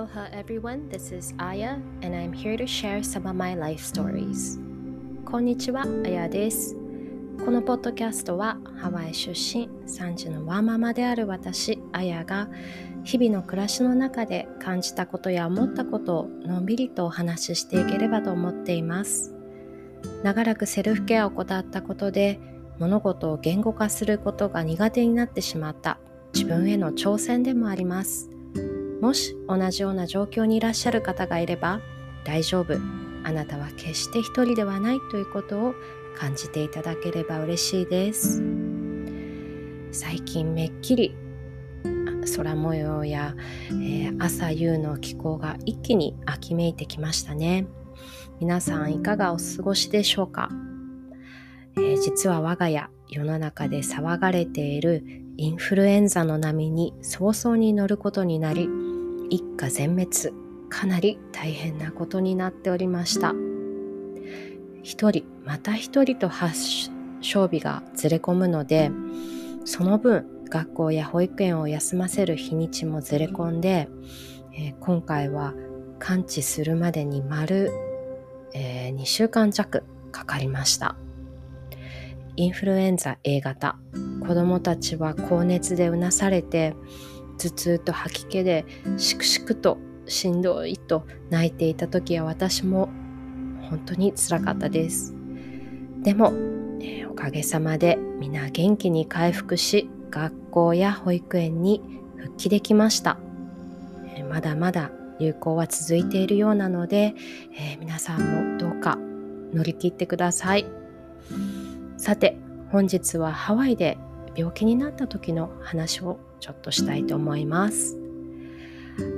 Aloha everyone, this is Aya and I'm here to share some of my life stories. こんにちは、あやです。このポッドキャストはハワイ出身3児のワーママである私、あやが日々の暮らしの中で感じたことや思ったことをのんびりとお話ししていければと思っています。長らくセルフケアを怠ったことで物事を言語化することが苦手になってしまった自分への挑戦でもあります。もし同じような状況にいらっしゃる方がいれば大丈夫。あなたは決して一人ではないということを感じていただければ嬉しいです。最近めっきり空模様や、えー、朝夕の気候が一気に秋めいてきましたね。皆さんいかがお過ごしでしょうか、えー、実は我が家世の中で騒がれているインフルエンザの波に早々に乗ることになり一家全滅。かなり大変なことになっておりました。一人また一人と発症日がずれ込むのでその分学校や保育園を休ませる日にちもずれ込んで、えー、今回は完治するまでに丸、えー、2週間弱かかりました。インフルエンザ A 型。子どもたちは高熱でうなされて頭痛と吐き気でしくしくとしんどいと泣いていた時は私も本当につらかったです。でも、え、おかげさまで皆元気に回復し学校や保育園に復帰できました、まだまだ流行は続いているようなので、えー、皆さんもどうか乗り切ってください。さて本日はハワイで病気になった時の話をちょっとしたいと思います。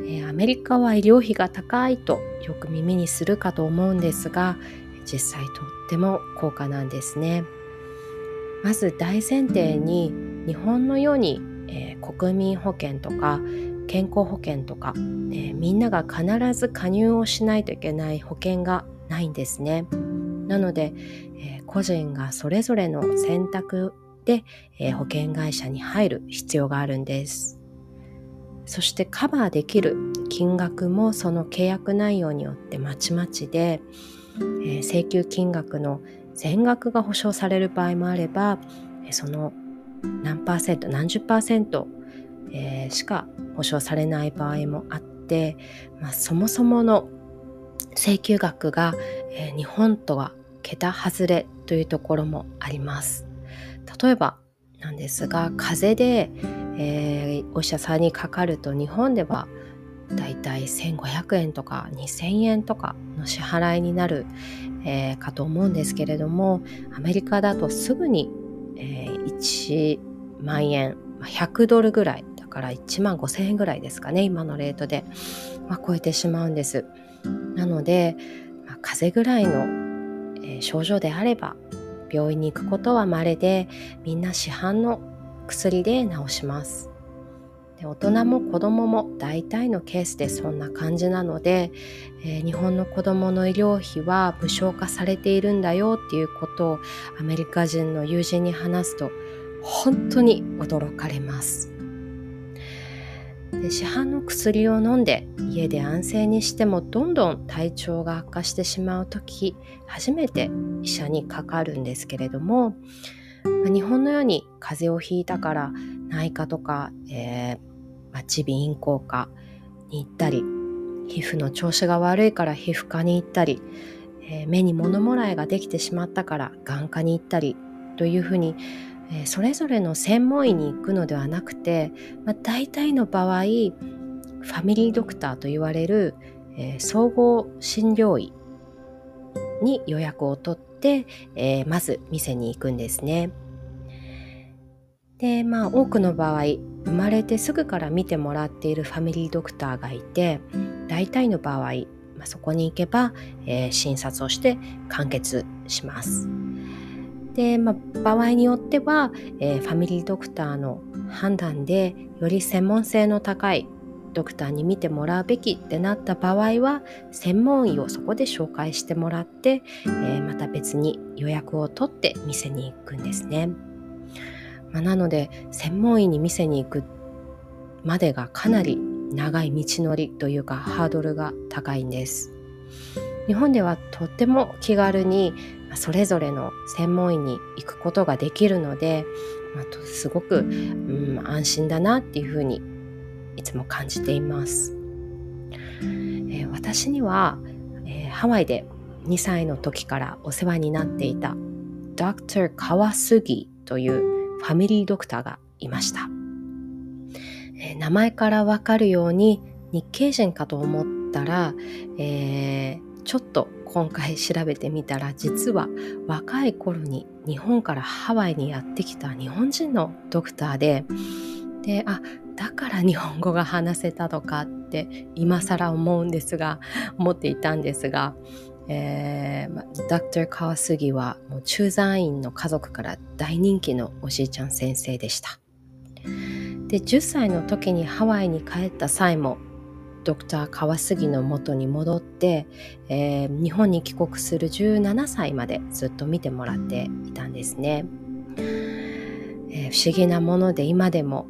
えー、アメリカは医療費が高いとよく耳にするかと思うんですが実際とっても高価なんですね。まず大前提に日本のように、えー、国民保険とか健康保険とか、えー、みんなが必ず加入をしないといけない保険がないんですね。なので、えー、個人がそれぞれの選択で、えー、保険会社に入る必要があるんです。そしてカバーできる金額もその契約内容によってまちまちで、えー、請求金額の全額が保証される場合もあればその何パーセント何十パーセント、えー、しか保証されない場合もあって、まあ、そもそもの請求額が、えー、日本とは桁外れというところもあります。例えばなんですが風邪で、えー、お医者さんにかかると日本ではだいたい1500円とか2000円とかの支払いになる、えー、かと思うんですけれどもアメリカだとすぐに、えー、1万円100ドルぐらいだから1万5000円ぐらいですかね今のレートで、まあ、超えてしまうんです。なので、まあ、風邪ぐらいの、えー、症状であれば病院に行くことは稀でみんな市販の薬で治します。で大人も子供も大体のケースでそんな感じなので、えー、日本の子供の医療費は無償化されているんだよっていうことをアメリカ人の友人に話すと本当に驚かれますで市販の薬を飲んで家で安静にしてもどんどん体調が悪化してしまう時初めて医者にかかるんですけれども、日本のように風邪をひいたから内科とか、えーまあ、耳鼻咽喉科に行ったり皮膚の調子が悪いから皮膚科に行ったり、えー、目に物もらいができてしまったから眼科に行ったりというふうにえそれぞれの専門医に行くのではなくて、まあ、大体の場合ファミリードクターと言われる、え、総合診療医に予約を取って、え、まず店に行くんですね。でまあ多くの場合生まれてすぐから見てもらっているファミリードクターがいて大体の場合、まあ、そこに行けば、えー、診察をして完結します。で、まあ、場合によっては、えー、ファミリードクターの判断でより専門性の高いドクターに見てもらうべきってなった場合は専門医をそこで紹介してもらって、えー、また別に予約を取って店に行くんですね。まあ、なので専門医に店に行くまでがかなり長い道のりというかハードルが高いんです日本ではとっても気軽にそれぞれの専門医に行くことができるので、まあ、すごく、うん、安心だなっていうふうにいつも感じています、えー、私には、えー、ハワイで2歳の時からお世話になっていた Dr. 川杉というファミリードクターがいました、えー、名前からわかるように日系人かと思ったら、えー、ちょっと今回調べてみたら実は若い頃に日本からハワイにやってきた日本人のドクターでであだから日本語が話せたのかって今更思うんですが思っていたんですが、えー、Dr. 川杉はもう駐在員の家族から大人気のおじいちゃん先生でした。で10歳の時にハワイに帰った際もドクター川杉の元に戻って、えー、日本に帰国する17歳までずっと見てもらっていたんですね。えー、不思議なもので今でも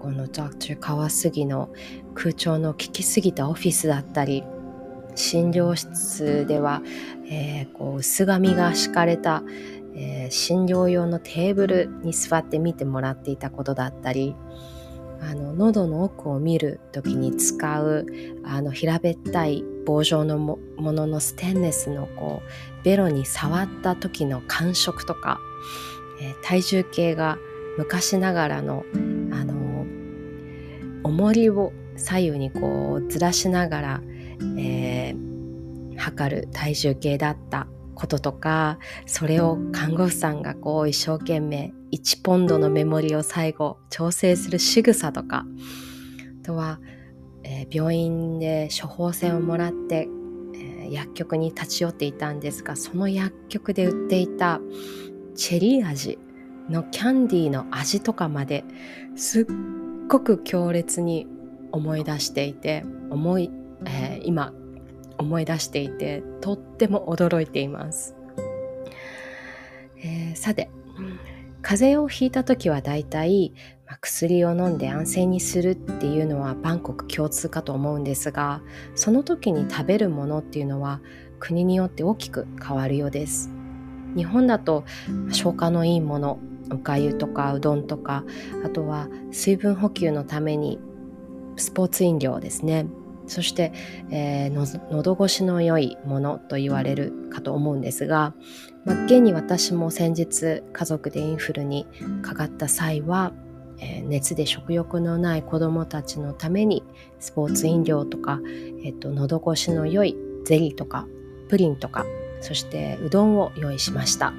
このドクター川杉の空調の効きすぎたオフィスだったり診療室では、えー、こう薄紙が敷かれた、え、診療用のテーブルに座って見てもらっていたことだったりあの喉の奥を見る時に使うあの平べったい棒状のもののステンレスのこうベロに触った時の感触とか、えー、体重計が昔ながらのあの重りを左右にこうずらしながら、えー、測る体重計だったこととかそれを看護婦さんがこう一生懸命1ポンドのメモリを最後調整する仕草とか。あとは、えー、病院で処方箋をもらって、えー、薬局に立ち寄っていたんですがその薬局で売っていたチェリー味のキャンディーの味とかまですっごく強烈に思い出していて思い、えー、今思い出していてとっても驚いています、えー、さて風邪をひいた時はだいたい薬を飲んで安静にするっていうのは万国共通かと思うんですがその時に食べるものっていうのは国によって大きく変わるようです。日本だと消化のいいものおかゆとかうどんとかあとは水分補給のためにスポーツ飲料ですね。そして、えー、の喉越しの良いものと言われるかと思うんですが、まあ、現に私も先日家族でインフルにかかった際は、えー、熱で食欲のない子どもたちのためにスポーツ飲料とか、えーと、喉越しの良いゼリーとかプリンとかそしてうどんを用意しました。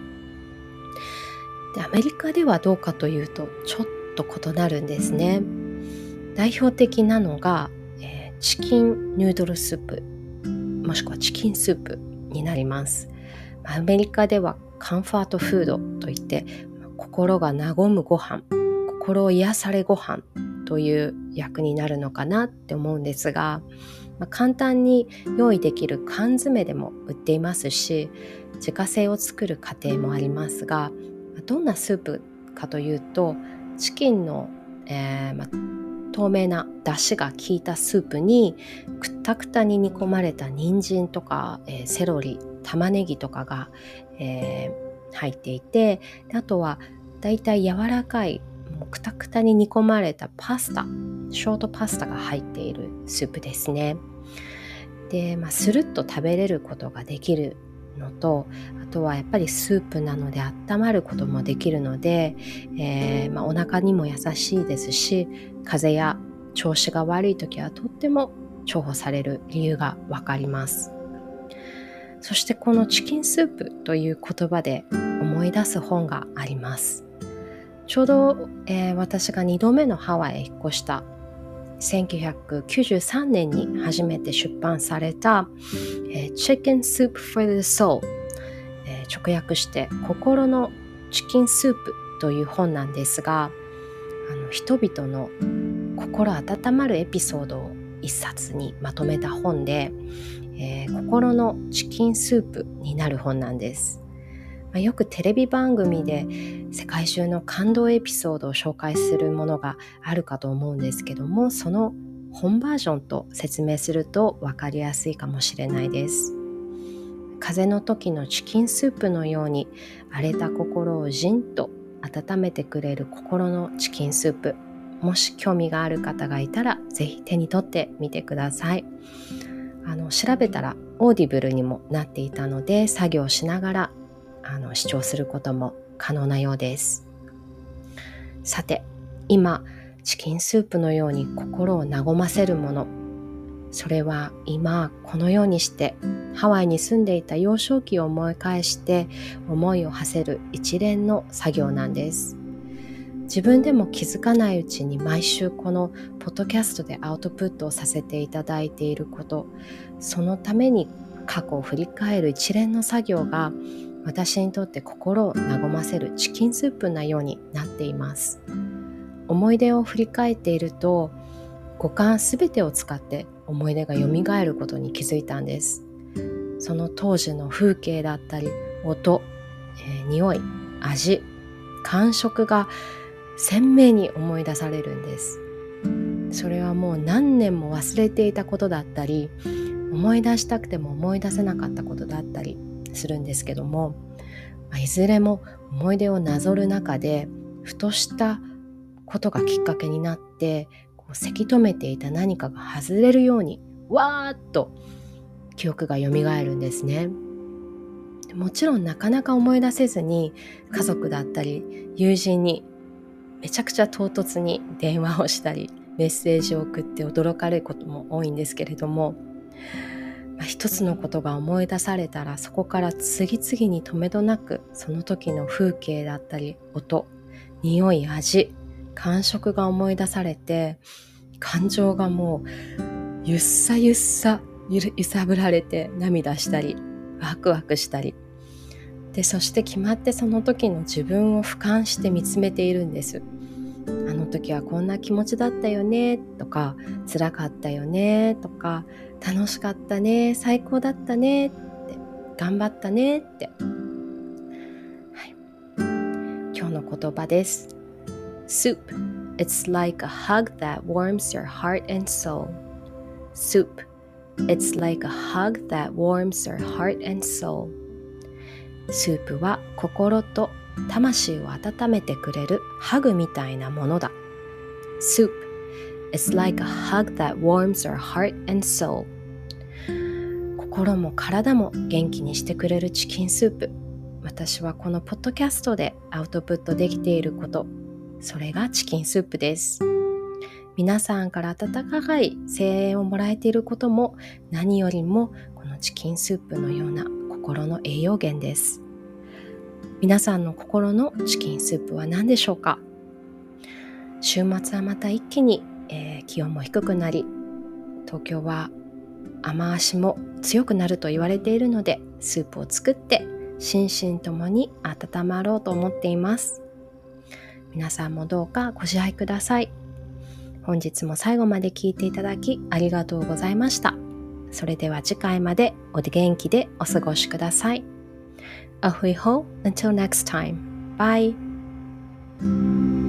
でアメリカではどうかというとちょっと異なるんですね。代表的なのがチキンヌードルスープもしくはチキンスープになります。アメリカではカンファートフードといって心が和むご飯心を癒されご飯という役になるのかなって思うんですが、まあ、簡単に用意できる缶詰でも売っていますし自家製を作る過程もありますがどんなスープかというとチキンの、えーまあ、透明な出汁が効いたスープにくたくたに煮込まれた人参とか、えー、セロリ玉ねぎとかが、えー、入っていてあとはだいたい柔らかいもうくたくたに煮込まれたパスタショートパスタが入っているスープですね。で、まあ、スルッと食べれることができるのとあとはやっぱりスープなので温まることもできるので、えーまあ、お腹にも優しいですし風邪や調子が悪い時はとっても重宝される理由がわかります。そしてこのチキンスープという言葉で思い出す本があります。ちょうど、えー、私が2度目のハワイへ引っ越した1993年に初めて出版された、えー、Chicken Soup for the Soul、えー、直訳して心のチキンスープという本なんですがあの人々の心温まるエピソードを一冊にまとめた本で、えー、心のチキンスープになる本なんです。まあ、よくテレビ番組で世界中の感動エピソードを紹介するものがあるかと思うんですけどもその本バージョンと説明すると分かりやすいかもしれないです。風邪の時のチキンスープのように荒れた心をじんと温めてくれる心のチキンスープ。もし興味がある方がいたら是非手に取ってみてください。あの調べたらオーディブルにもなっていたので作業しながらあの視聴することも可能なようです。さて今チキンスープのように心を和ませるものそれは今このようにしてハワイに住んでいた幼少期を思い返して思いを馳せる一連の作業なんです。自分でも気づかないうちに毎週このポッドキャストでアウトプットをさせていただいていることそのために過去を振り返る一連の作業が私にとって心を和ませるチキンスープなようになっています。思い出を振り返っていると五感すべてを使って思い出が蘇ることに気づいたんです。その当時の風景だったり音、えー、匂い味感触が鮮明に思い出されるんです。それはもう何年も忘れていたことだったり思い出したくても思い出せなかったことだったりするんですけどもいずれも思い出をなぞる中でふとしたことがきっかけになってこうせき止めていた何かが外れるようにわーっと記憶が蘇るんですね。もちろんなかなか思い出せずに家族だったり友人にめちゃくちゃ唐突に電話をしたりメッセージを送って驚かれることも多いんですけれども、まあ、一つのことが思い出されたらそこから次々に止めどなくその時の風景だったり音匂い味感触が思い出されて感情がもうゆっさゆっさ揺さぶられて涙したりワクワクしたり。でそして決まってその時の自分を俯瞰して見つめているんです。時はこんな気持ちだったよねとか辛かったよねとか楽しかったね最高だったねって頑張ったねって、はい、今日の言葉です Soup It's like a hug that warms your heart and soul Soup It's like a hug that warms your heart and soul スープは心と魂を温めてくれるハグみたいなものだ。Soup is like a hug that warms our heart and soul. 心も体も元気にしてくれるチキンスープ。私はこのポッドキャストでアウトプットできていること、それがチキンスープです。皆さんから温かい声援をもらえていることも何よりもこのチキンスープのような心の栄養源です皆さんの心のチキンスープは何でしょうか？週末はまた一気に、えー、気温も低くなり東京は雨足も強くなると言われているのでスープを作って心身ともに温まろうと思っています皆さんもどうかご自愛ください本日も最後まで聞いていただきありがとうございました。それでは次回までお元気でお過ごしください。A hui ho until next time. Bye.